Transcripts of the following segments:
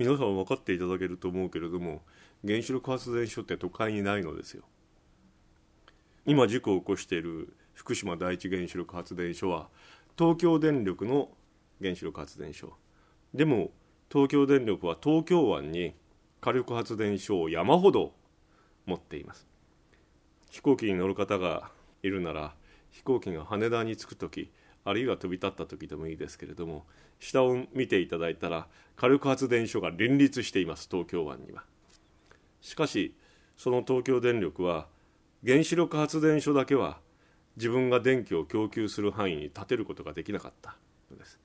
皆さん分かっていただけると思うけれども原子力発電所って都会にないのですよ。今事故を起こしている福島第一原子力発電所は東京電力の原子力発電所。でも東京電力は東京湾に火力発電所を山ほど持っています。飛行機に乗る方がいるなら飛行機が羽田に着く時あるいは飛び立った時でもいいですけれども下を見ていただいたら火力発電所が林立しています東京湾には。しかしその東京電力は原子力発電所だけは自分が電気を供給する範囲に建てることができなかった。のです。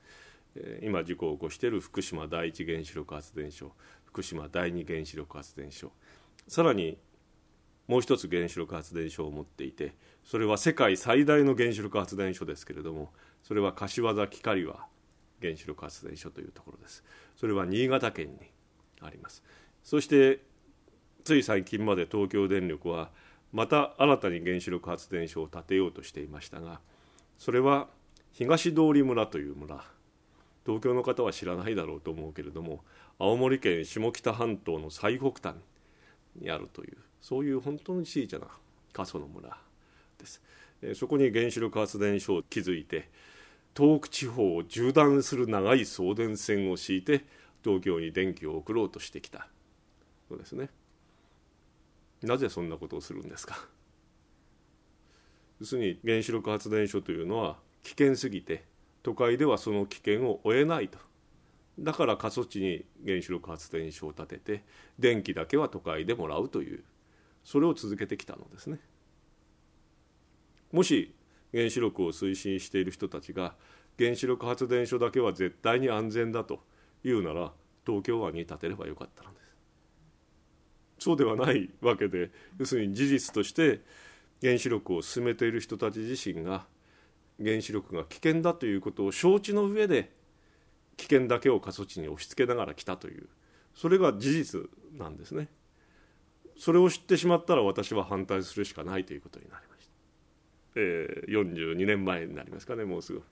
今事故を起こしている福島第一原子力発電所福島第二原子力発電所。さらにもう一つ原子力発電所を持っていてそれは世界最大の原子力発電所ですけれどもそれは柏崎刈羽原子力発電所というところです。それは新潟県にあります。そしてつい最近まで東京電力はまた新たに原子力発電所を建てようとしていましたがそれは東通村という村。東京の方は知らないだろうと思うけれども青森県下北半島の最北端にあるというそういう本当に小さな過疎の村です。そこに原子力発電所を築いて東北地方を縦断する長い送電線を敷いて東京に電気を送ろうとしてきたそうですね。なぜそんなことをするんですか？要するに原子力発電所というのは危険すぎて都会ではその危険を負えないとだから過疎地に原子力発電所を建てて電気だけは都会でもらうというそれを続けてきたのですね。もし原子力を推進している人たちが原子力発電所だけは絶対に安全だというなら東京湾に建てればよかったのです。そうではないわけで要するに事実として原子力を進めている人たち自身が原子力が危険だということを承知の上で危険だけを過疎地に押し付けながら来たというそれが事実なんですね。それを知ってしまったら私は反対するしかないということになりました。えー、42年前になりますかねもうすぐ。